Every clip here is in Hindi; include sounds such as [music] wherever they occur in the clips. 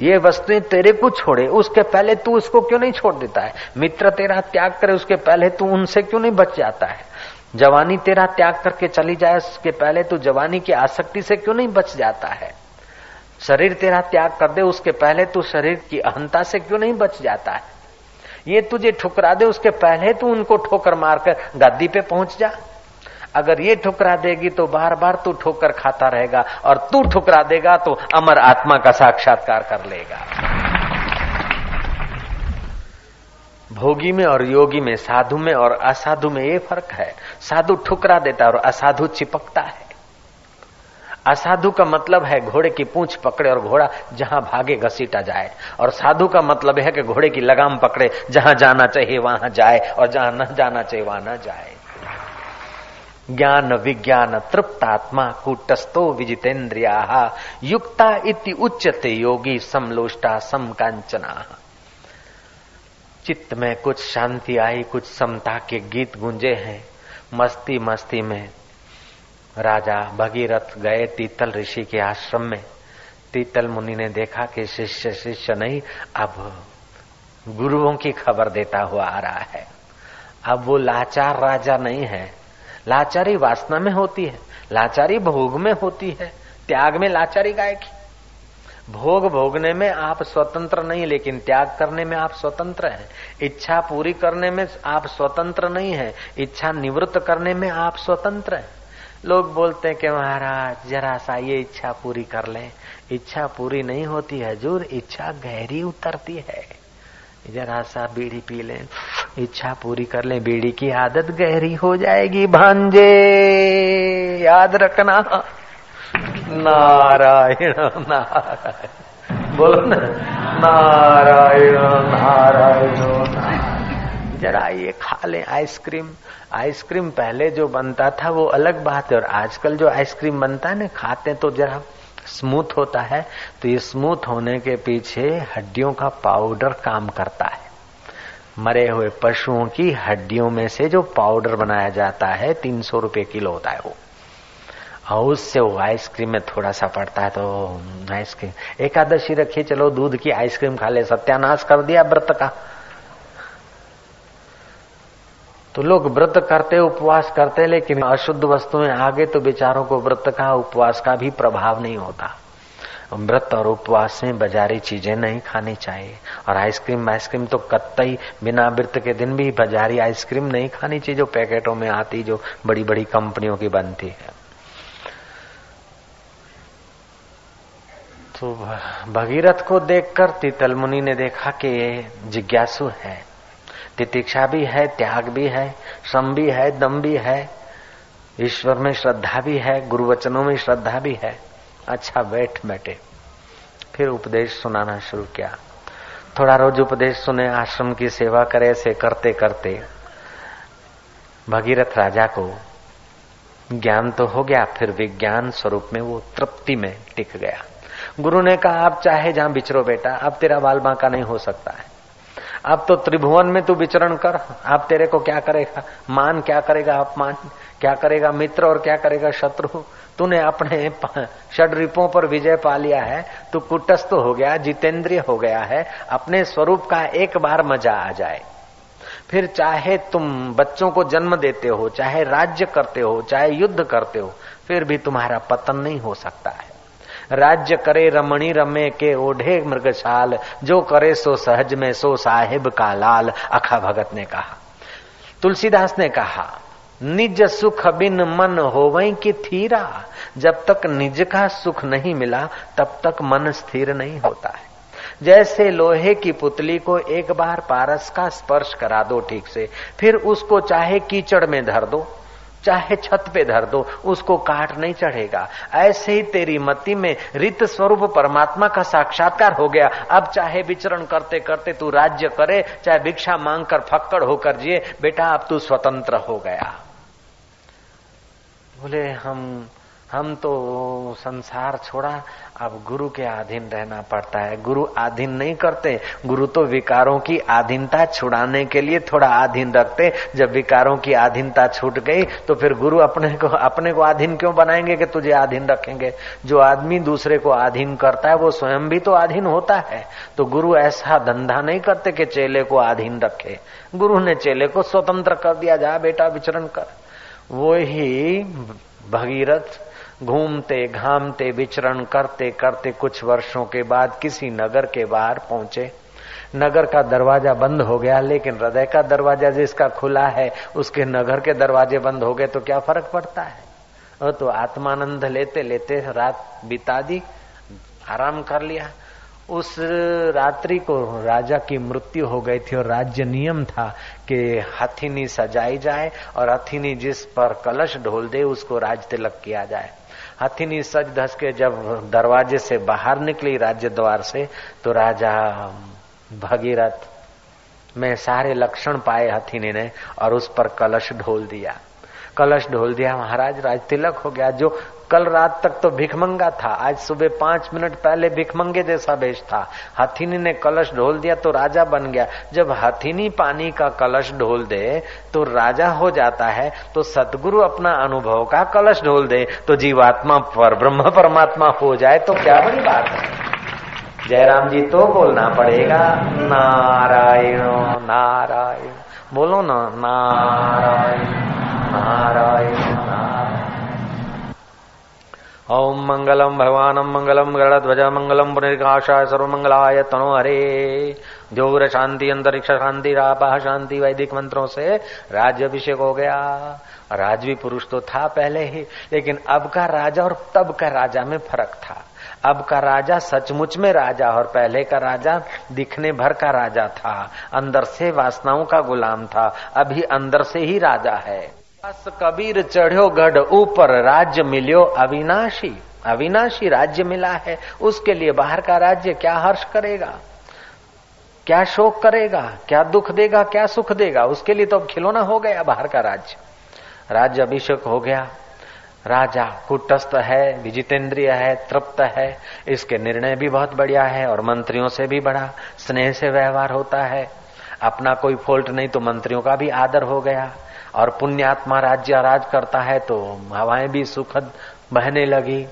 ये वस्तुएँ तेरे को छोड़े, उसके पहले तू उसको क्यों नहीं छोड़ देता है? मित्र तेरा त्याग करे, उसके पहले तू उनसे क्यों नहीं बच जाता है? जवानी तेरा त्याग करके चली जाए, उसके पहले तू जवानी की आसक्ति से क्यों नहीं बच जाता है? शरीर तेरा त्याग कर दे, उसके पहले तू शरीर की अहंता से क्यों नहीं बच जाता है? ये तुझे ठुकरा दे, उसके पहले तू उनको ठोकर मारकर गद्दी पे पहुँच जा। अगर ये ठुकरा देगी तो बार बार तू ठोकर खाता रहेगा और तू ठुकरा देगा तो अमर आत्मा का साक्षात्कार कर लेगा। भोगी में और योगी में, साधु में और असाधु में ये फ़र्क है। साधु ठुकरा देता है और असाधु चिपकता है। असाधु का मतलब है घोड़े की पूंछ पकड़े और घोड़ा जहाँ भागे घसीटा जाए। और साधु का मतलब है कि घोड़े की लगाम पकड़े, जहाँ जाना चाहिए वहाँ जाए और जहाँ न जाना चाहिए वहाँ न जाए। ज्ञान विज्ञान तृप्तात्मा कुटस्थो विजितेन्द्रिया। युक्ता इति उच्चते योगी समलोष्टा समकांचना चित्त में कुछ शांति आई, कुछ समता के गीत गुंजे हैं। मस्ती मस्ती में राजा भगीरथ गए तीतल ऋषि के आश्रम में। तीतल मुनि ने देखा कि शिष्य शिष्य नहीं, अब गुरुओं की खबर देता हुआ आ रहा है। अब वो लाचार राजा नहीं है। लाचारी वासना में होती है, लाचारी भोग में होती है, त्याग में लाचारी गाय की भोग भोगने में आप स्वतंत्र नहीं, लेकिन त्याग करने में आप स्वतंत्र हैं। इच्छा पूरी करने में आप स्वतंत्र नहीं है, इच्छा निवृत्त करने में आप स्वतंत्र हैं। लोग बोलते हैं कि महाराज, जरा सा ये इच्छा पूरी कर ले। इच्छा पूरी नहीं होती, हजूर, इच्छा गहरी उतरती है। जरा सा बीड़ी पी लें, इच्छा पूरी कर लें, बीड़ी की आदत गहरी हो जाएगी, भांजे। याद रखना। नारायण नारायण। बोलो ना। नारायण नारायण जरा ये खा लें आइसक्रीम। आइसक्रीम पहले जो बनता था वो अलग बात है, और आजकल जो आइसक्रीम बनता है ना, खाते तो जरा स्मूथ होता है तो ये स्मूथ होने के पीछे हड्डियों का पाउडर काम करता है। मरे हुए पशुओं की हड्डियों में से जो पाउडर बनाया जाता है, तीन सौ रुपये किलो होता है वो। और उससे वो आइसक्रीम में थोड़ा सा पड़ता है तो आइसक्रीम। एकादशी रखिए चलो दूध की आइसक्रीम खा ले, सत्यानाश कर दिया व्रत का। तो लोग व्रत करते, उपवास करते, लेकिन अशुद्ध वस्तुएँ आगे तो बेचारों को व्रत का, उपवास का भी प्रभाव नहीं होता। व्रत और उपवास में बाजारी चीज़ें नहीं खानी चाहिए। और आइसक्रीम आइसक्रीम तो कत्तई बिना व्रत के दिन भी बाजारी आइसक्रीम नहीं खानी चाहिए, जो पैकेटों में आती, जो बड़ी बड़ी कंपनियों की बनती है। तो भगीरथ को देखकर तीतल मुनि ने देखा कि ये जिज्ञासु है। तितिक्षा भी है, त्याग भी है श्रम भी है, दम भी है, ईश्वर में श्रद्धा भी है, गुरुवचनों में श्रद्धा भी है। अच्छा बैठ बैठे। फिर उपदेश सुनाना शुरू किया। थोड़ा रोज उपदेश सुने, आश्रम की सेवा करे, ऐसे करते करते। भगीरथ राजा को ज्ञान तो हो गया, फिर विज्ञान स्वरूप में वो तृप्ति में टिक गया। गुरु ने कहा, आप चाहे जहाँ बिचरो बेटा, अब तेरा बाल बांका नहीं हो सकता है। अब तो त्रिभुवन में तू विचरण कर। आप तेरे को क्या करेगा? मान क्या करेगा अपमान? क्या करेगा मित्र और क्या करेगा शत्रु? तूने अपने षडरिपों पर विजय पा लिया है। तू कुटस्थ हो गया, जितेंद्रिय हो गया है। अपने स्वरूप का एक बार मज़ा आ जाए। फिर चाहे तुम बच्चों को जन्म देते हो, चाहे राज्य करते हो, चाहे युद्ध करते हो, फिर भी तुम्हारा पतन नहीं हो सकता है। राज्य करे रमणी रमे के ओढ़े मृगशाल, जो करे सो सहज में सो साहिब का लाल, अखा भगत ने कहा। तुलसीदास ने कहा, निज सुख बिन मन हो वही की थीरा? जब तक निज का सुख नहीं मिला, तब तक मन स्थिर नहीं होता है। जैसे लोहे की पुतली को एक बार पारस का स्पर्श करा दो ठीक से, फिर उसको चाहे कीचड़ में धर दो। चाहे छत पे धर दो, उसको काट नहीं चढ़ेगा। ऐसे ही तेरी मति में रित स्वरूप परमात्मा का साक्षात्कार हो गया। अब चाहे विचरण करते करते तू राज्य करे, चाहे भिक्षा मांग कर फक्कड़ होकर जिए, बेटा अब तू स्वतंत्र हो गया। बोले, हम हम तो संसार छोड़ा, अब गुरु के अधीन रहना पड़ता है। गुरु अधीन नहीं करते, गुरु तो विकारों की अधीनता छुड़ाने के लिए थोड़ा अधीन रखते। जब विकारों की अधीनता छूट गई तो फिर गुरु अपने को अपने को अधीन क्यों बनाएँगे कि तुझे अधीन रखेंगे? जो आदमी दूसरे को अधीन करता है, वो स्वयं भी तो अधीन होता है। तो गुरु ऐसा धंधा नहीं करते कि चेले को अधीन रखे। गुरु ने चेले को स्वतंत्र कर दिया, जा बेटा, विचरण कर। वो ही भगीरथ घूमते, घामते, विचरण करते करते कुछ वर्षों के बाद किसी नगर के बाहर पहुँचे। नगर का दरवाज़ा बंद हो गया, लेकिन हृदय का दरवाज़ा जिसका खुला है, उसके नगर के दरवाजे बंद हो गए तो क्या फ़र्क पड़ता है? और तो आत्मानंद लेते लेते रात बिता दी आराम कर लिया। उस रात्रि को राजा की मृत्यु हो गई थी और राज्य नियम था कि हथिनी सजाई जाए और हथिनी जिस पर कलश ढोल दे, उसको राज तिलक किया जाए। हथिनी सज धस के जब दरवाजे से बाहर निकली राज्य द्वार से तो राजा भगीरथ में सारे लक्षण पाए हथिनी ने और उस पर कलश ढोल दिया। कलश ढोल दिया, महाराज, राज तिलक हो गया। जो कल रात तक तो भिखमंगा था, आज सुबह पाँच मिनट पहले भिखमंगे जैसा बेच था। हथिनी ने कलश ढोल दिया तो राजा बन गया। जब हथिनी पानी का कलश ढोल दे तो राजा हो जाता है तो सतगुरु अपना अनुभव का कलश ढोल दे। तो जीवात्मा पर, ब्रह्म परमात्मा हो जाए तो क्या बड़ी बात है? जयराम जी तो बोलना पड़ेगा, नारायण नारायण। बोलो ना, नारायण। ओम मंगलम भगवानम मंगलम गरुड़ध्वज मंगलम पुनर्काशाय सर्वमंगलाय तनो हरे। ज़ोर शांति अंतरिक्ष शांति रापा शांति वैदिक मंत्रों से राज्य अभिषेक हो गया। राजवी पुरुष तो था पहले ही, लेकिन अब का राजा और तब का राजा में फ़र्क था। अब का राजा सचमुच में राजा और पहले का राजा दिखने भर का राजा था। अंदर से वासनाओं का गुलाम था। अभी अंदर से ही राजा है। बस कबीर चढ़ो, गढ़ ऊपर राज्य मिलियो अविनाशी। अविनाशी राज्य मिला है, उसके लिए बाहर का राज्य क्या हर्ष करेगा? क्या शोक करेगा? क्या दुख देगा? क्या सुख देगा? उसके लिए तो अब खिलौना हो गया बाहर का राज्य। राज्य अभिषेक हो गया। राजा कुटस्थ है, विजितेंद्रिय है, तृप्त है। इसके निर्णय भी बहुत बढ़िया है और मंत्रियों से भी बड़ा, स्नेह से व्यवहार होता है। अपना कोई फॉल्ट नहीं तो मंत्रियों का भी आदर हो गया। और पुण्यात्मा राज्य राज करता है तो हवाएँ भी सुखद बहने लगी।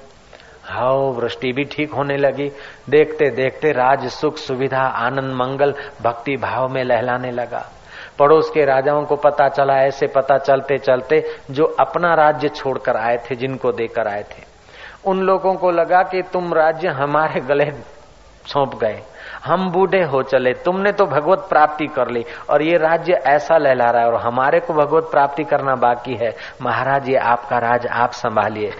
हाओ, वृष्टि भी ठीक होने लगी। देखते देखते राज सुख सुविधा आनंद मंगल भक्ति भाव में लहलाने लगा। पड़ोस के राजाओं को पता चला, ऐसे पता चलते चलते जो अपना राज्य छोड़कर आए थे, जिनको देकर आए थे। उन लोगों को लगा कि तुम राज्य हमारे गले सौंप गए। हम बूढ़े हो चले, तुमने तो भगवत प्राप्ति कर ली और ये राज्य ऐसा लहला रहा है और हमारे को भगवत प्राप्ति करना बाकी है। महाराज, ये आपका राज आप संभालिए।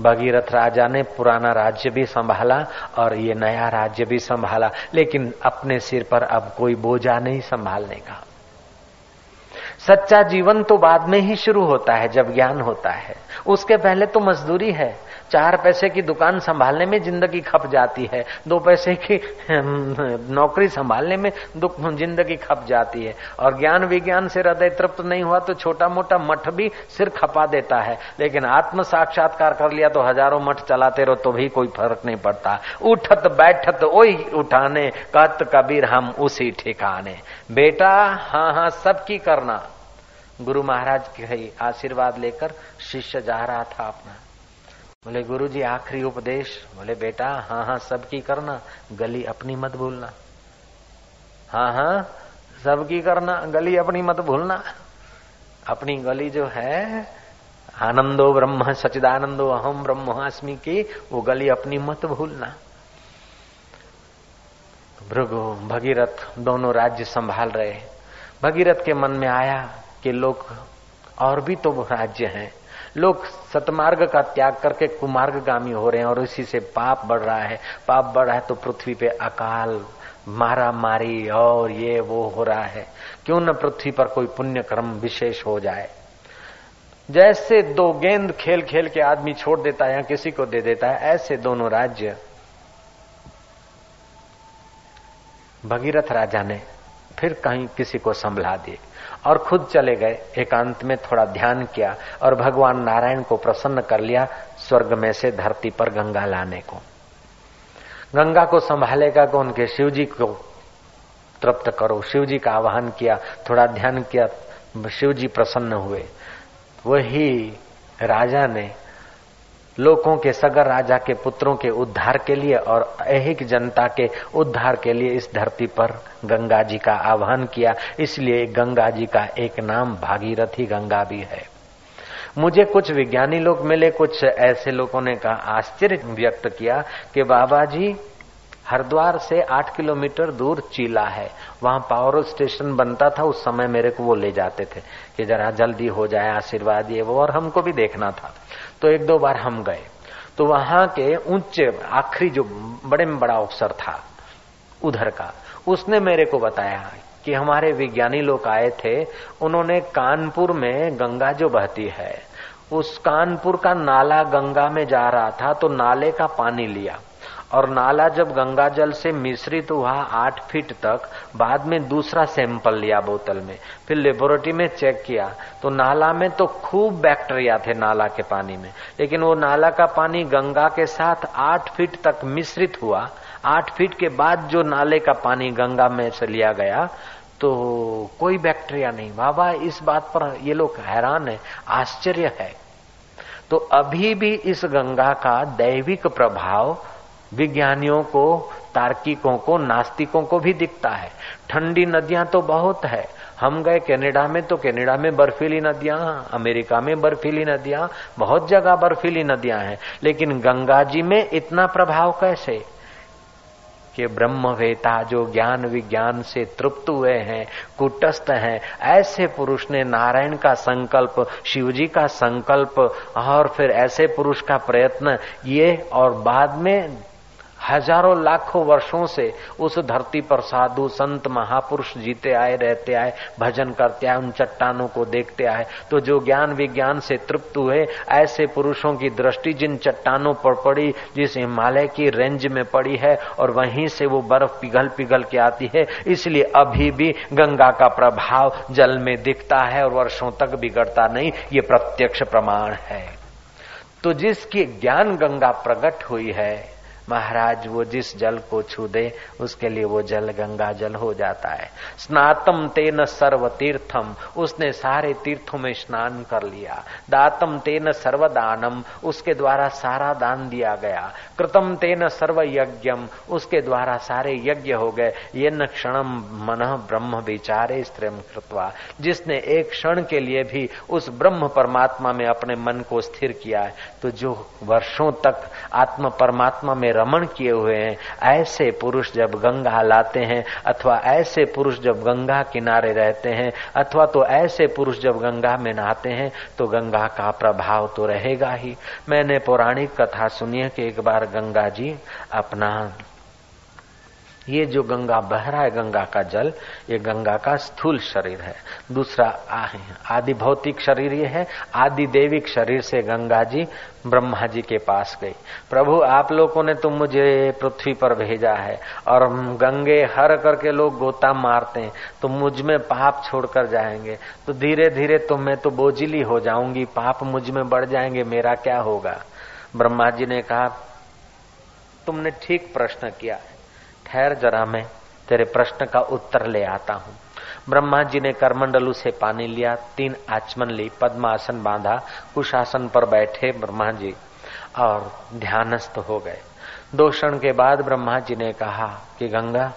भगीरथ राजा ने पुराना राज्य भी संभाला और ये नया राज्य भी संभाला, लेकिन अपने सिर पर अब कोई बोझा नहीं संभालने का। सच्चा जीवन तो बाद में ही शुरू होता है, जब ज्ञान होता है। उसके पहले तो मजदूरी है। चार पैसे की दुकान संभालने में ज़िंदगी खप जाती है। दो पैसे की नौकरी संभालने में दुख, ज़िंदगी खप जाती है। और ज्ञान विज्ञान से हृदय तृप्त नहीं हुआ तो छोटा मोटा मठ भी सिर खपा देता है। लेकिन आत्म साक्षात्कार कर लिया तो हज़ारों मठ चलाते रहो तो भी कोई फ़र्क नहीं पड़ता। उठत बैठत ओई उठाने कत कबीर हम उसी ठिकाने। बेटा हाँ हाँ सबकी करना। गुरु महाराज के आशीर्वाद लेकर शिष्य जा रहा था अपना। बोले गुरु जी आखिरी उपदेश। बोले, बेटा हाँ हाँ सबकी करना, गली अपनी मत भूलना। हाँ हाँ सबकी करना, गली अपनी मत भूलना। अपनी गली जो है, आनंदो ब्रह्म सचिदानंदो अहम ब्रह्मास्मि की, वो गली अपनी मत भूलना। भृगु, भगीरथ दोनों राज्य संभाल रहे। भगीरथ के मन में आया कि लोग और भी तो राज्य हैं। लोग सतमार्ग का त्याग करके कुमार्ग गामी हो रहे हैं और इसी से पाप बढ़ रहा है। पाप बढ़ रहा है तो पृथ्वी पे अकाल मारा मारी और ये वो हो रहा है। क्यों न पृथ्वी पर कोई पुण्य कर्म विशेष हो जाए? जैसे दो गेंद खेल खेल के आदमी छोड़ देता है या किसी को दे देता है, ऐसे दोनों राज्य भगीरथ राजा ने फिर कहीं किसी को संभला दिए। और खुद चले गए। एकांत में थोड़ा ध्यान किया और भगवान नारायण को प्रसन्न कर लिया स्वर्ग में से धरती पर गंगा लाने को। गंगा को संभालेगा कौन? के शिव जी को तृप्त करो। शिव जी का आह्वान किया, थोड़ा ध्यान किया शिव जी प्रसन्न हुए। वही राजा ने लोगों के सगर राजा के पुत्रों के उद्धार के लिए और ऐहिक जनता के उद्धार के लिए इस धरती पर गंगा जी का आह्वान किया। इसलिए गंगा जी का एक नाम भागीरथी गंगा भी है। मुझे कुछ विज्ञानी लोग मिले, कुछ ऐसे लोगों ने कहा, आश्चर्य व्यक्त किया कि बाबा जी, हरिद्वार से आठ किलोमीटर दूर चीला है। वहाँ पावर स्टेशन बनता था, उस समय मेरे को वो ले जाते थे कि जरा जल्दी हो जाए, आशीर्वाद ये वो, और हमको भी देखना था। तो एक दो बार हम गए। तो वहाँ के उच्च आखिरी जो बड़े में बड़ा अफसर था, उधर का, उसने मेरे को बताया कि हमारे विज्ञानी लोग आए थे, उन्होंने कानपुर में गंगा जो बहती है, उस कानपुर का नाला गंगा में जा रहा था तो नाले का पानी लिया। और नाला जब गंगा जल से मिश्रित हुआ आठ फीट तक, बाद में दूसरा सैंपल लिया बोतल में, फिर लेबोरेटरी में चेक किया तो नाला में तो खूब बैक्टीरिया थे नाला के पानी में, लेकिन वो नाला का पानी गंगा के साथ आठ फीट तक मिश्रित हुआ, आठ फीट के बाद जो नाले का पानी गंगा में से लिया गया तो कोई बैक्टीरिया नहीं। बाबा, इस बात पर ये लोग हैरान है, आश्चर्य है। तो अभी भी इस गंगा का दैविक प्रभाव विज्ञानियों को, तार्किकों को, नास्तिकों को भी दिखता है। ठंडी नदियाँ तो बहुत है। हम गए कनाडा में तो कनाडा में बर्फीली नदियाँ, अमेरिका में बर्फीली नदियाँ, बहुत जगह बर्फीली नदियाँ हैं। लेकिन गंगा जी में इतना प्रभाव कैसे? कि ब्रह्मवेता जो ज्ञान विज्ञान से तृप्त हुए हैं, कुटस्थ हैं, ऐसे पुरुष ने नारायण का संकल्प शिवजी का संकल्प, और फिर ऐसे पुरुष का प्रयत्न, ये और बाद में हज़ारों लाखों वर्षों से उस धरती पर साधु संत महापुरुष जीते आए, रहते आए, भजन करते आए, उन चट्टानों को देखते आए। तो जो ज्ञान विज्ञान से तृप्त हुए, ऐसे पुरुषों की दृष्टि जिन चट्टानों पर पड़ी, जिस हिमालय की रेंज में पड़ी है, और वहीं से वो बर्फ़ पिघल पिघल के आती है, इसलिए अभी भी गंगा का प्रभाव जल में दिखता है और वर्षों तक बिगड़ता नहीं, ये प्रत्यक्ष प्रमाण है। तो जिसकी ज्ञान गंगा प्रकट हुई है महाराज, वो जिस जल को छू दे, उसके लिए वो जल गंगा जल हो जाता है। स्नातम तेन सर्व तीर्थम उसने सारे तीर्थों में स्नान कर लिया। दातम तेन सर्वदानम, उसके द्वारा सारा दान दिया गया। कृतम तेन सर्व यज्ञम उसके द्वारा सारे यज्ञ हो गए। ये न क्षणम मन ब्रह्म विचारे स्त्रीम कृतवा। जिसने एक क्षण के लिए भी उस ब्रह्म परमात्मा में अपने मन को स्थिर किया है तो जो वर्षों तक आत्म परमात्मा में रमण किए हुए हैं। ऐसे पुरुष जब गंगा लाते हैं, अथवा ऐसे पुरुष जब गंगा किनारे रहते हैं, अथवा तो ऐसे पुरुष जब गंगा में नहाते हैं तो गंगा का प्रभाव तो रहेगा ही। मैंने पौराणिक कथा सुनी है कि एक बार गंगा जी अपना ये जो गंगा बह रहा है, गंगा का जल, ये गंगा का स्थूल शरीर है। दूसरा आदि भौतिक शरीर ये है, आदि देविक शरीर से गंगा जी ब्रह्मा जी के पास गई। प्रभु, आप लोगों ने तो मुझे पृथ्वी पर भेजा है, और गंगे हर करके लोग गोता मारते हैं तो मुझमें पाप छोड़कर जाएँगे। तो धीरे धीरे तो मैं तो बोझिली हो जाऊँगी, पाप मुझमें बढ़ जाएँगे, मेरा क्या होगा? ब्रह्मा जी ने कहा, तुमने ठीक प्रश्न किया ठहर जरा मैं तेरे प्रश्न का उत्तर ले आता हूँ। ब्रह्मा जी ने करमंडलू से पानी लिया, तीन आचमन ली, पद्मासन बांधा, कुशासन पर बैठे ब्रह्मा जी और ध्यानस्थ हो गए। दोषण के बाद ब्रह्मा जी ने कहा कि गंगा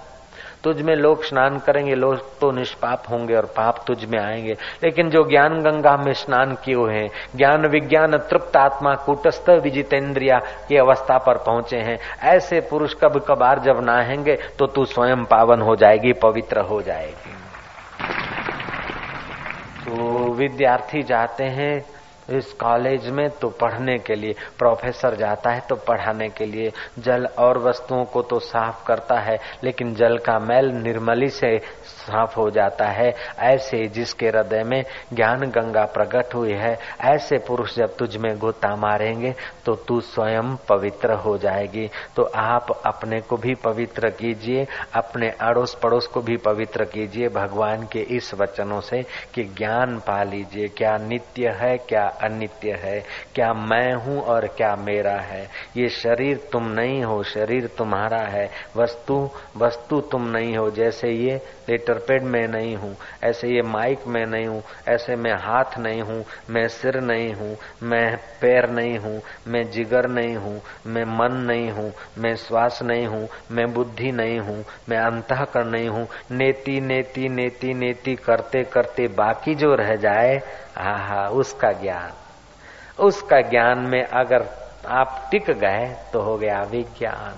तुझ में लोग स्नान करेंगे, लोग तो निष्पाप होंगे और पाप तुझ में आएँगे। लेकिन जो ज्ञान गंगा में स्नान किए हुए हैं, ज्ञान विज्ञान तृप्त आत्मा कूटस्थ विजितेंद्रिया की अवस्था पर पहुँचे हैं। ऐसे पुरुष कब कबार जब नहाएँगे तो तू स्वयं पावन हो जाएगी, पवित्र हो जाएगी। तो विद्यार्थी जाते हैं इस कॉलेज में तो पढ़ने के लिए, प्रोफेसर जाता है तो पढ़ाने के लिए, जल और वस्तुओं को तो साफ़ करता है, लेकिन जल का मैल निर्मली से साफ़ हो जाता है। ऐसे जिसके हृदय में ज्ञान गंगा प्रकट हुई है, ऐसे पुरुष जब तुझ में गोता मारेंगे तो तू स्वयं पवित्र हो जाएगी। तो आप अपने को भी पवित्र कीजिए, अपने अड़ोस पड़ोस को भी पवित्र कीजिए, भगवान के इस वचनों से कि ज्ञान पा लीजिए, क्या नित्य है, क्या अनित्य है। क्या मैं हूँ और क्या मेरा है? ये शरीर तुम नहीं हो, शरीर तुम्हारा है। वस्तु वस्तु तुम नहीं हो। जैसे ये लेटर पैड में नहीं हूँ, ऐसे ये माइक में नहीं हूँ, ऐसे मैं हाथ नहीं हूँ, मैं सिर नहीं हूँ, मैं पैर नहीं हूँ, मैं जिगर नहीं हूँ, मैं मन नहीं हूँ, मैं श्वास नहीं हूँ, मैं बुद्धि नहीं हूँ, मैं अंतःकर नहीं हूँ। नेति नेति नेति नेति करते करते बाकी जो रह जाए हा हा उसका ज्ञान। उसका ज्ञान में अगर आप टिक गए तो हो गया विज्ञान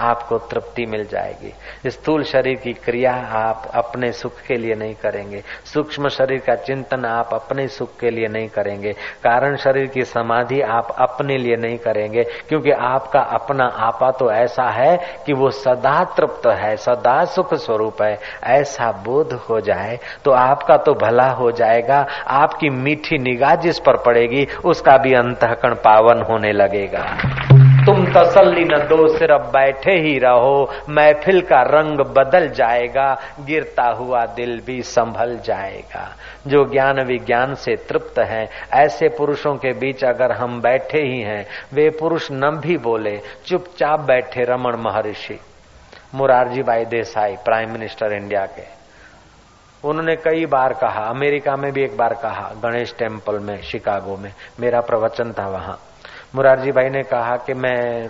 आपको तृप्ति मिल जाएगी। स्थूल शरीर की क्रिया आप अपने सुख के लिए नहीं करेंगे। सूक्ष्म शरीर का चिंतन आप अपने सुख के लिए नहीं करेंगे। कारण शरीर की समाधि आप अपने लिए नहीं करेंगे, क्योंकि आपका अपना आपा तो ऐसा है कि वो सदा तृप्त है, सदा सुख स्वरूप है। ऐसा बोध हो जाए तो आपका तो भला हो जाएगा। आपकी मीठी निगाह जिस पर पड़ेगी, उसका भी अंतकण पावन होने लगेगा। तुम तसल्ली न दो, सिर्फ़ बैठे ही रहो, महफिल का रंग बदल जाएगा, गिरता हुआ दिल भी संभल जाएगा। जो ज्ञान विज्ञान से तृप्त है, ऐसे पुरुषों के बीच अगर हम बैठे ही हैं, वे पुरुष न भी बोले, चुपचाप बैठे रमन महर्षि। मुरारजी भाई देसाई प्राइम मिनिस्टर इंडिया के। उन्होंने कई बार कहा, अमेरिका में भी एक बार कहा, गणेश टेंपल में शिकागो में। मेरा प्रवचन था वहाँ। मुरारजी भाई ने कहा कि मैं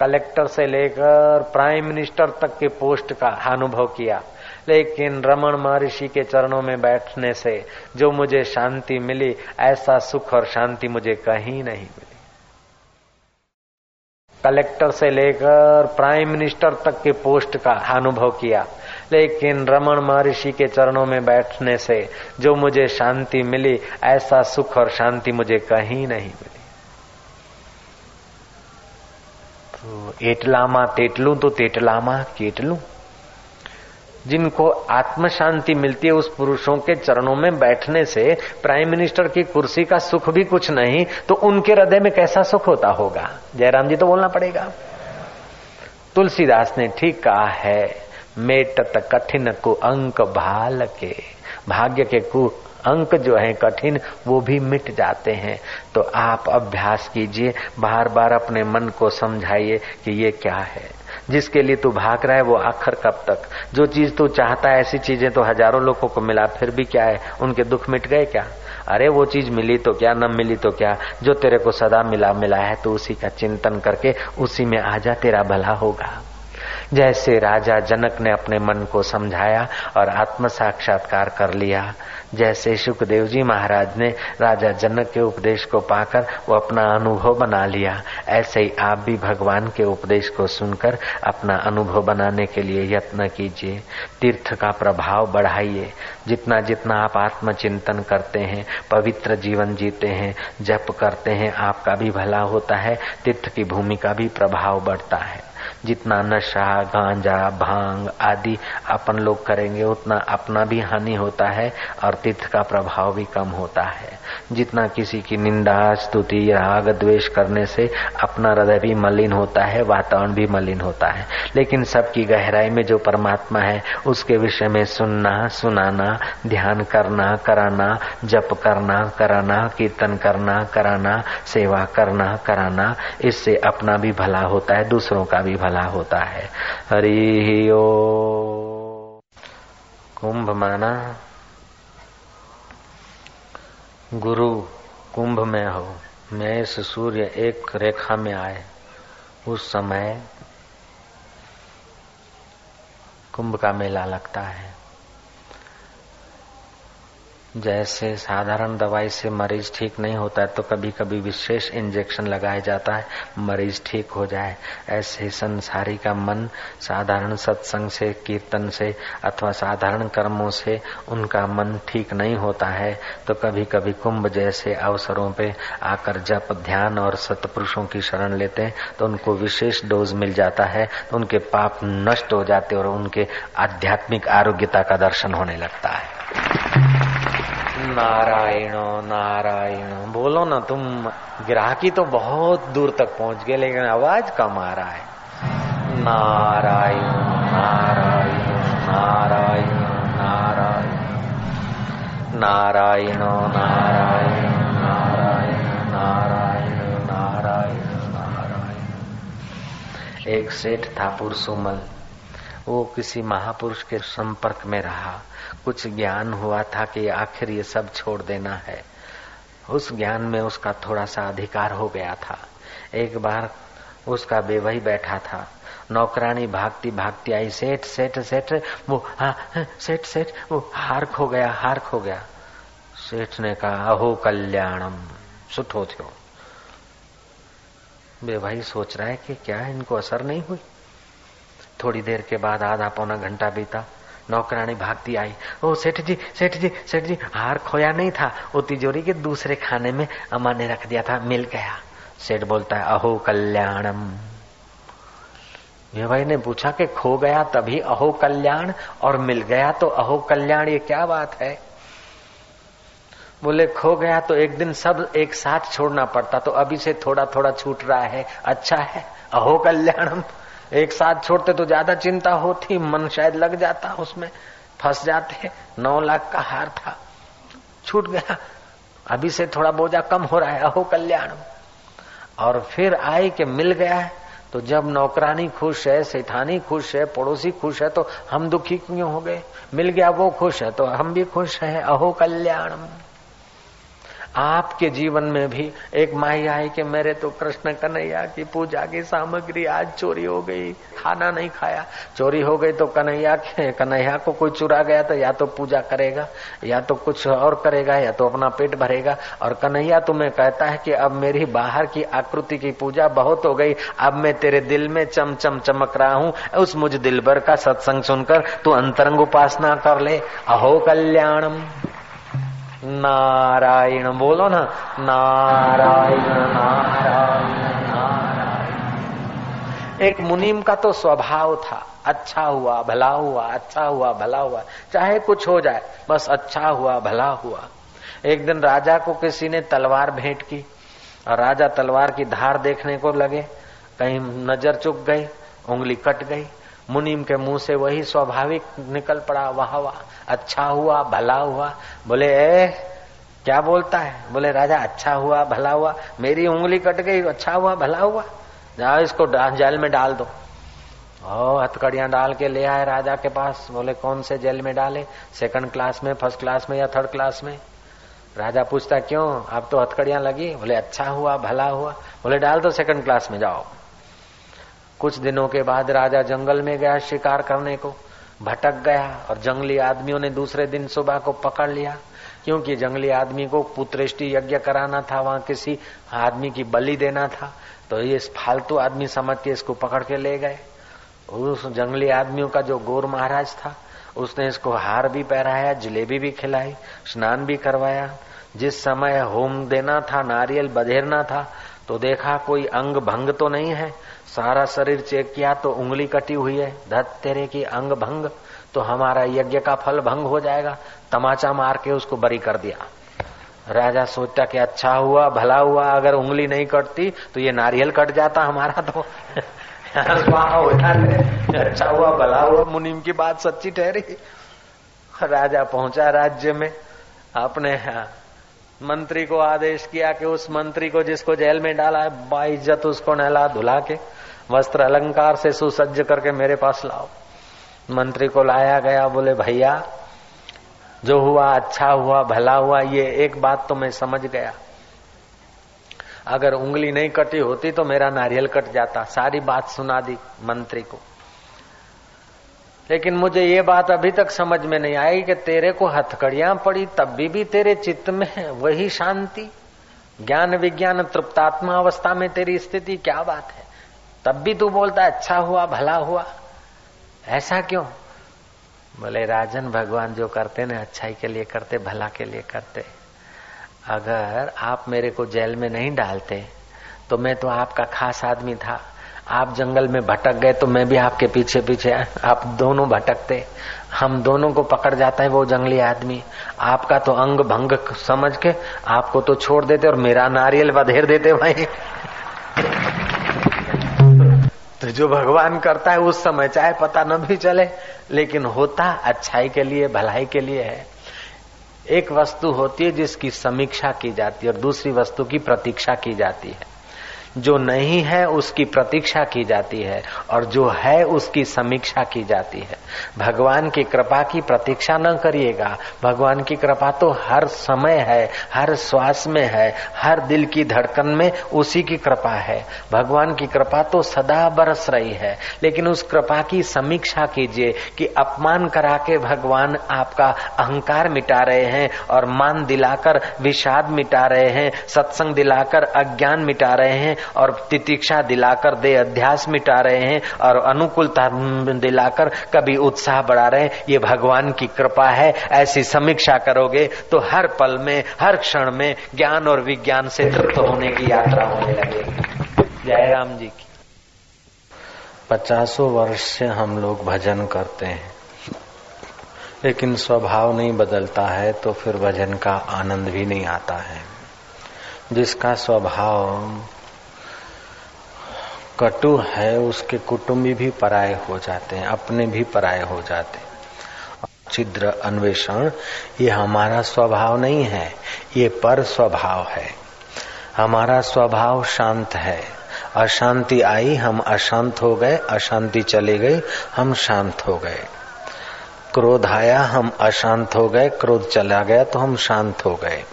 कलेक्टर से लेकर प्राइम मिनिस्टर तक के पोस्ट का अनुभव किया। लेकिन रमन महर्षि के चरणों में बैठने से जो मुझे शांति मिली, ऐसा सुख और शांति मुझे कहीं नहीं मिली। कलेक्टर से लेकर प्राइम मिनिस्टर तक के पोस्ट का अनुभव किया। लेकिन रमन महर्षि के चरणों में बैठने से जो मुझे शांति मिली, ऐसा सुख और शांति मुझे कहीं नहीं मिली। एटलामा तेटलू तो तेटलामा केटलू जिनको आत्म शांति मिलती है उस पुरुषों के चरणों में बैठने से प्राइम मिनिस्टर की कुर्सी का सुख भी कुछ नहीं तो उनके हृदय में कैसा सुख होता होगा? जयराम जी तो बोलना पड़ेगा। तुलसीदास ने ठीक कहा है, मेटत कठिन को अंक भाल के भाग्य के कु अंक जो है कठिन, वो भी मिट जाते हैं। तो आप अभ्यास कीजिए बार बार अपने मन को समझाइए कि ये क्या है। जिसके लिए तू भाग रहा है, वो आखिर कब तक? जो चीज़ तू चाहता है, ऐसी चीज़ें तो हज़ारों लोगों को मिला, फिर भी क्या है? उनके दुख मिट गए क्या? अरे, वो चीज़ मिली तो क्या, न मिली तो क्या? जो तेरे को सदा मिला मिला है तो उसी का चिंतन करके उसी में आजा तेरा भला होगा। जैसे राजा जनक ने अपने मन को समझाया और आत्म साक्षात्कार कर लिया जैसे सुखदेव जी महाराज ने राजा जनक के उपदेश को पाकर वो अपना अनुभव बना लिया। ऐसे ही आप भी भगवान के उपदेश को सुनकर अपना अनुभव बनाने के लिए यत्न कीजिए। तीर्थ का प्रभाव बढ़ाइए। जितना जितना आप आत्मचिंतन करते हैं, पवित्र जीवन जीते हैं, जप करते हैं, आपका भी भला होता है, तीर्थ की भूमि का भी प्रभाव बढ़ता है। जितना नशा, गांजा, भाँग आदि अपन लोग करेंगे, उतना अपना भी हानि होता है और तीर्थ का प्रभाव भी कम होता है। जितना किसी की निंदा, स्तुति, राग, द्वेष करने से अपना हृदय भी मलिन होता है, वातावरण भी मलिन होता है। लेकिन सबकी गहराई में जो परमात्मा है, उसके विषय में सुनना, सुनाना, ध्यान करना, कराना, जप करना, कराना, कीर्तन करना, कराना, सेवा करना, कराना, इससे अपना भी भला होता है, दूसरों का भी भला होता है। हरि ओ। कुंभ माना। गुरु, कुंभ में हो। मेष, सूर्य एक रेखा में आए। उस समय कुंभ का मेला लगता है। जैसे साधारण दवाई से मरीज़ ठीक नहीं होता है तो कभी कभी विशेष इंजेक्शन लगाया जाता है, मरीज़ ठीक हो जाए। ऐसे संसारी का मन साधारण सत्संग से, कीर्तन से अथवा साधारण कर्मों से उनका मन ठीक नहीं होता है तो कभी कभी कुंभ जैसे अवसरों पे आकर जप, ध्यान और सतपुरुषों की शरण लेते हैं तो उनको विशेष डोज मिल जाता है तो उनके पाप नष्ट हो जाते और उनके आध्यात्मिक आरोग्यता का दर्शन होने लगता है। नारायण नारायण। बोलो ना, तुम ग्राहकी तो बहुत दूर तक पहुँच गए, लेकिन आवाज़ कम आ रहा है। नारायण नारायण नारायण नारायण। नारायण नारायण नारायण नारायण नारायण नारायण। एक सेठ था पुरसुमल। वो किसी महापुरुष के संपर्क में रहा। कुछ ज्ञान हुआ था कि आखिर ये सब छोड़ देना है। उस ज्ञान में उसका थोड़ा सा अधिकार हो गया था। एक बार उसका बेवही बैठा था। नौकरानी भागती भागती आई, सेठ सेठ सेठ, वो हाँ सेठ सेठ, वो हार खो गया हार खो गया। सेठ ने कहा, अहो, कल्याणम, सुठो थो बेवही सोच रहा है कि क्या इनको असर नहीं हुई? थोड़ी देर के बाद आधा पौना घंटा बीता। नौकरानी भागती आई। ओ सेठ जी सेठ जी सेठ जी हार खोया नहीं था। वो तिजोरी के दूसरे खाने में अम्मा ने रख दिया था, मिल गया। सेठ बोलता है, अहो, कल्याणम। ये भाई ने पूछा कि खो गया तभी अहो, कल्याण, और मिल गया तो अहो, कल्याण, ये क्या बात है? बोले, खो गया तो एक दिन सब एक साथ छोड़ना पड़ता तो अभी से थोड़ा थोड़ा छूट रहा है। अच्छा है, अहो, कल्याणम। एक साथ छोड़ते तो ज़्यादा चिंता होती, मन शायद लग जाता उसमें। फंस जाते, नौ लाख का हार था। छूट गया। अभी से थोड़ा बोझा कम हो रहा है अहो कल्याण। और फिर आए कि मिल गया है तो जब नौकरानी खुश है, सेठानी खुश है, पड़ोसी खुश है तो हम दुखी क्यों हो गए? मिल गया, वो खुश है तो हम भी खुश हैं। अहो कल्याणम आपके जीवन में भी एक माई आई कि मेरे तो कृष्ण कन्हैया की पूजा की सामग्री आज चोरी हो गई, खाना नहीं खाया। चोरी हो गई तो कन्हैया कन्हैया को कोई चुरा गया तो या तो पूजा करेगा, या तो कुछ और करेगा, या तो अपना पेट भरेगा। और कन्हैया तुम्हें कहता है कि अब मेरी बाहर की आकृति की पूजा बहुत हो गई, अब मैं तेरे दिल में चम चम चमक रहा हूँ, उस मुझ दिल भर का सत्संग सुनकर तू अंतरंग उपासना कर ले। अहो कल्याणम। नारायण, बोलो ना। नारायण नारायण। नारायण एक मुनीम का तो स्वभाव था। अच्छा हुआ, भला हुआ अच्छा हुआ, भला हुआ। चाहे कुछ हो जाए, बस अच्छा हुआ, भला हुआ। एक दिन राजा को किसी ने तलवार भेंट की और राजा तलवार की धार देखने को लगे। कहीं नज़र चुक गई, उंगली कट गई। मुनीम के मुँह से वही स्वाभाविक निकल पड़ा, वाह वाह अच्छा हुआ, भला हुआ। बोले, ए, क्या बोलता है? बोले, राजा अच्छा हुआ, भला हुआ, मेरी उंगली कट गई अच्छा हुआ, भला हुआ। जाओ इसको जेल में डाल दो। ओ हथकड़ियाँ डाल के ले आए राजा के पास। बोले, कौन से जेल में डाले? सेकंड क्लास में फ़र्स्ट क्लास में या थर्ड क्लास में? राजा पूछता, क्यों? अब तो हथकड़ियाँ लगी? बोले अच्छा हुआ, भला हुआ। बोले, डाल दो सेकंड क्लास में, जाओ। कुछ दिनों के बाद राजा जंगल में गया शिकार करने को। भटक गया और जंगली आदमियों ने दूसरे दिन सुबह को पकड़ लिया। क्योंकि जंगली आदमी को पुत्रेष्टि यज्ञ कराना था, वहाँ किसी आदमी की बलि देना था तो ये फालतू आदमी समझ के इसको पकड़ के ले गए। उस जंगली आदमियों का जो गोर महाराज था, उसने इसको हार भी पहराया, जलेबी भी खिलाई, स्नान भी करवाया। जिस समय होम देना था, नारियल बधेरना था तो देखा कोई अंग भंग तो नहीं है सारा शरीर चेक किया तो उंगली कटी हुई है। धत, तेरे की अंग भंग तो हमारा यज्ञ का फल भंग हो जाएगा। तमाचा मार के उसको बरी कर दिया। राजा सोचता कि अच्छा हुआ, भला हुआ, अगर उंगली नहीं कटती तो ये नारियल कट जाता हमारा तो। [laughs] अच्छा हुआ, भला हुआ, मुनिम की बात सच्ची ठहरी। राजा पहुँचा राज्य में। अपने मंत्री को आदेश किया कि उस मंत्री को जिसको जेल में डाला है, बाइज्जत उसको नहला धुला के। वस्त्र अलंकार से सुसज्ज करके मेरे पास लाओ। मंत्री को लाया गया, बोले, भैया, जो हुआ अच्छा हुआ, भला हुआ, ये एक बात तो मैं समझ गया। अगर उंगली नहीं कटी होती तो मेरा नारियल कट जाता। सारी बात सुना दी मंत्री को। लेकिन मुझे ये बात अभी तक समझ में नहीं आई कि तेरे को हथकड़ियाँ पड़ी, तब भी भी तेरे चित्त में वही शांति। ज्ञान विज्ञान तृप्तात्मा अवस्था में तेरी स्थिति, क्या बात है? तब भी तू बोलता अच्छा हुआ, भला हुआ। ऐसा क्यों? बोले, राजन भगवान जो करते ना, अच्छाई के लिए करते, भला के लिए करते। अगर आप मेरे को जेल में नहीं डालते तो मैं तो आपका खास आदमी था। आप जंगल में भटक गए तो मैं भी आपके पीछे पीछे आप दोनों भटकते। हम दोनों को पकड़ जाता है वो जंगली आदमी। आपका तो अंग भंग समझ के आपको तो छोड़ देते और मेरा नारियल बधेर देते भाई। जो भगवान करता है, उस समय चाहे पता न भी चले, लेकिन होता अच्छाई के लिए, भलाई के लिए है। एक वस्तु होती है जिसकी समीक्षा की जाती है और दूसरी वस्तु की प्रतीक्षा की जाती है। जो नहीं है, उसकी प्रतीक्षा की जाती है, और जो है, उसकी समीक्षा की जाती है। भगवान की कृपा की प्रतीक्षा न करिएगा। भगवान की कृपा तो हर समय है, हर श्वास में है, हर दिल की धड़कन में उसी की कृपा है। भगवान की कृपा तो सदा बरस रही है, लेकिन उस कृपा की समीक्षा कीजिए कि अपमान करा के भगवान आपका अहंकार मिटा रहे हैं और मान दिलाकर, विषाद मिटा रहे हैं, सत्संग दिलाकर, अज्ञान मिटा रहे हैं और तितिक्षा दिलाकर दे, अध्यास मिटा रहे हैं और अनुकूलता दिलाकर कभी उत्साह बढ़ा रहे हैं। ये भगवान की कृपा है। ऐसी समीक्षा करोगे तो हर पल में, हर क्षण में ज्ञान और विज्ञान से तृप्त होने की यात्रा होने लगेगी। जय राम जी की। पचासों वर्ष से हम लोग भजन करते हैं। लेकिन स्वभाव नहीं बदलता है तो फिर भजन का आनंद भी नहीं आता है। जिसका स्वभाव कटु है, उसके कुटुंबी भी पराये हो जाते हैं, अपने भी पराये हो जाते हैं। छिद्र अन्वेषण, ये हमारा स्वभाव नहीं है, ये पर स्वभाव है। हमारा स्वभाव शांत है। अशांति आई, हम अशांत हो गए, अशांति चली गई, हम शांत हो गए। क्रोध आया, हम अशांत हो गए, क्रोध चला गया तो हम शांत हो गए।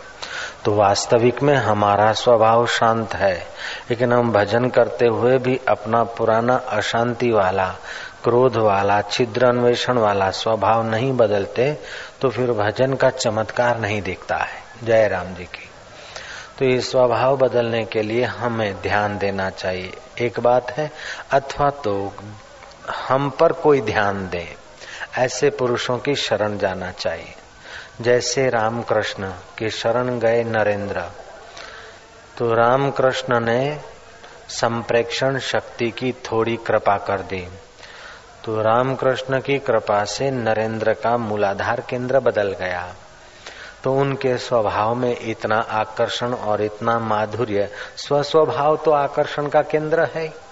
तो वास्तविक में हमारा स्वभाव शांत है, लेकिन हम भजन करते हुए भी अपना पुराना अशांति वाला, क्रोध वाला, छिद्र अन्वेषण वाला स्वभाव नहीं बदलते तो फिर भजन का चमत्कार नहीं दिखता है। जय राम जी की। तो ये स्वभाव बदलने के लिए हमें ध्यान देना चाहिए। एक बात है, अथवा तो हम पर कोई ध्यान दे, ऐसे पुरुषों की शरण जाना चाहिए। जैसे रामकृष्ण के शरण गए नरेंद्र। तो रामकृष्ण ने संप्रेक्षण शक्ति की थोड़ी कृपा कर दी। तो रामकृष्ण की कृपा से नरेंद्र का मूलाधार केंद्र बदल गया। तो उनके स्वभाव में इतना आकर्षण और इतना माधुर्य, स्वस्वभाव तो आकर्षण का केंद्र है।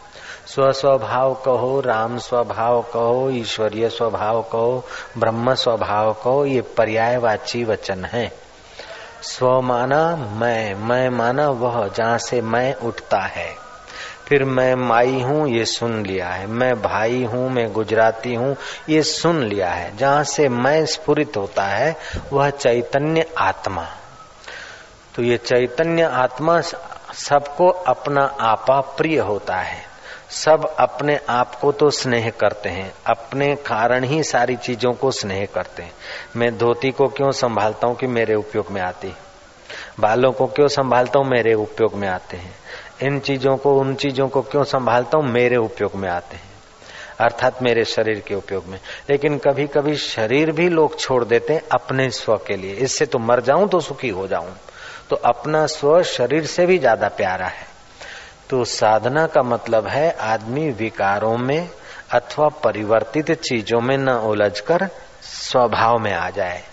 स्वस्वभाव कहो, राम स्वभाव कहो, ईश्वरीय स्वभाव कहो, ब्रह्म स्वभाव कहो, ये पर्यायवाची वचन है। स्व माना मैं मैं माना वह जहाँ से मैं उठता है। फिर मैं माई हूँ, ये सुन लिया है। मैं भाई हूँ, मैं गुजराती हूँ, ये सुन लिया है। जहाँ से मैं स्फुरित होता है, वह चैतन्य आत्मा। तो ये चैतन्य आत्मा सबको अपना आपा प्रिय होता है। सब अपने आप को तो स्नेह करते हैं, अपने कारण ही सारी चीज़ों को स्नेह करते हैं। मैं धोती को क्यों संभालता हूँ कि मेरे उपयोग में आती बालों को क्यों संभालता हूँ, मेरे उपयोग में आते हैं। इन चीज़ों को, उन चीज़ों को क्यों संभालता हूँ, मेरे उपयोग में आते हैं। अर्थात मेरे शरीर के उपयोग में। लेकिन कभी कभी शरीर भी लोग छोड़ देते हैं अपने स्व के लिए। इससे तो मर जाऊँ तो सुखी हो जाऊँ। तो अपना स्व शरीर से भी ज़्यादा प्यारा है। तो साधना का मतलब है आदमी विकारों में अथवा परिवर्तित चीज़ों में न उलझकर स्वभाव में आ जाए।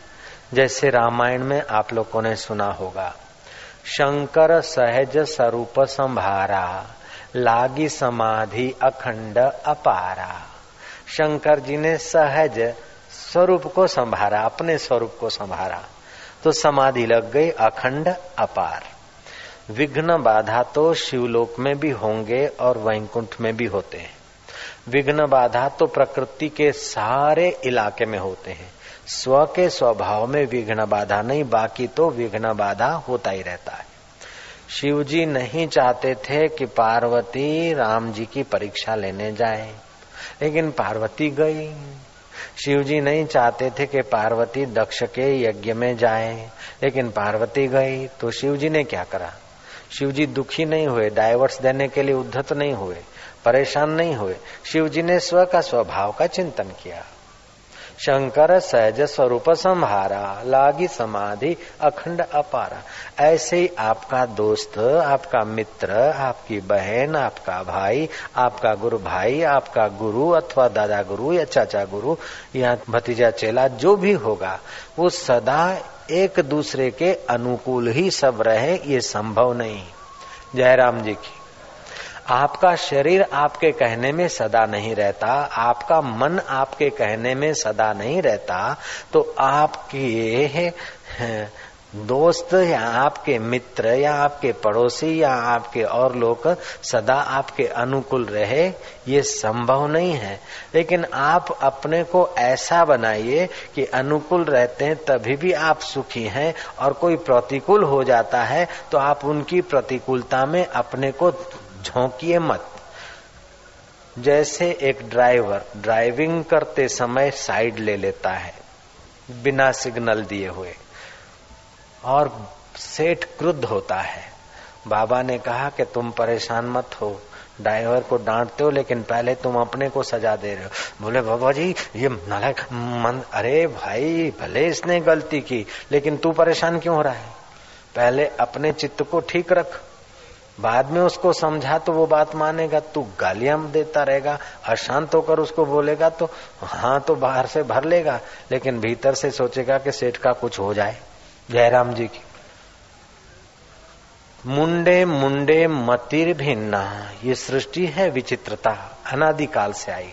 जैसे रामायण में आप लोगों ने सुना होगा, शंकर सहज स्वरूप संभारा, लागी समाधि अखंड अपारा। शंकर जी ने सहज स्वरूप को संभारा, अपने स्वरूप को संभारा तो समाधि लग गई अखंड अपार। विघ्न बाधा तो शिवलोक में भी होंगे और वैकुंठ में भी होते हैं। विघ्न बाधा तो प्रकृति के सारे इलाके में होते हैं। स्व के स्वभाव में विघ्न बाधा नहीं, बाकी तो विघ्न बाधा होता ही रहता है। शिव जी नहीं चाहते थे कि पार्वती राम जी की परीक्षा लेने जाए, लेकिन पार्वती गई। शिव जी नहीं चाहते थे कि पार्वती दक्ष के यज्ञ में जाए, लेकिन पार्वती गई। तो शिव जी ने क्या करा? शिव जी दुखी नहीं हुए डाइवर्स देने के लिए उद्धत नहीं हुए, परेशान नहीं हुए। शिव जी ने स्व का स्वभाव का चिंतन किया। शंकर सहज स्वरूप संहारा, लागी समाधि अखंड अपारा। ऐसे ही आपका दोस्त, आपका मित्र, आपकी बहन, आपका भाई, आपका गुरु भाई, आपका गुरु अथवा दादा गुरु या चाचा गुरु, या भतीजा चेला, जो भी होगा, वो सदा एक दूसरे के अनुकूल ही सब रहे, ये संभव नहीं। जयराम जी की। आपका शरीर आपके कहने में सदा नहीं रहता, आपका मन आपके कहने में सदा नहीं रहता तो आपके दोस्त या आपके मित्र या आपके पड़ोसी या आपके और लोग सदा आपके अनुकूल रहे, ये संभव नहीं है। लेकिन आप अपने को ऐसा बनाइए कि अनुकूल रहते हैं, तभी भी आप सुखी हैं और कोई प्रतिकूल हो जाता है तो आप उनकी प्रतिकूलता में अपने को झोंकिए मत। जैसे एक ड्राइवर ड्राइविंग करते समय साइड ले लेता है, बिना सिग्नल दिए हुए, और सेठ क्रुद्ध होता है। बाबा ने कहा कि तुम परेशान मत हो, ड्राइवर को डांटते हो, लेकिन पहले तुम अपने को सजा दे रहे हो। बोले, बाबा जी, ये नालायक मन, अरे भाई, भले इसने गलती की, लेकिन तू परेशान क्यों हो रहा है? पहले अपने चित्त को ठीक रख। बाद में उसको समझा तो वो बात मानेगा, तू गालियाँ देता रहेगा, अशांत होकर उसको बोलेगा तो हाँ तो बाहर से भर लेगा, लेकिन भीतर से सोचेगा कि सेठ का कुछ हो जाए। जयराम जी की। मुंडे मुंडे मतिर भिन्ना, ये सृष्टि है विचित्रता, अनादिकाल से आई।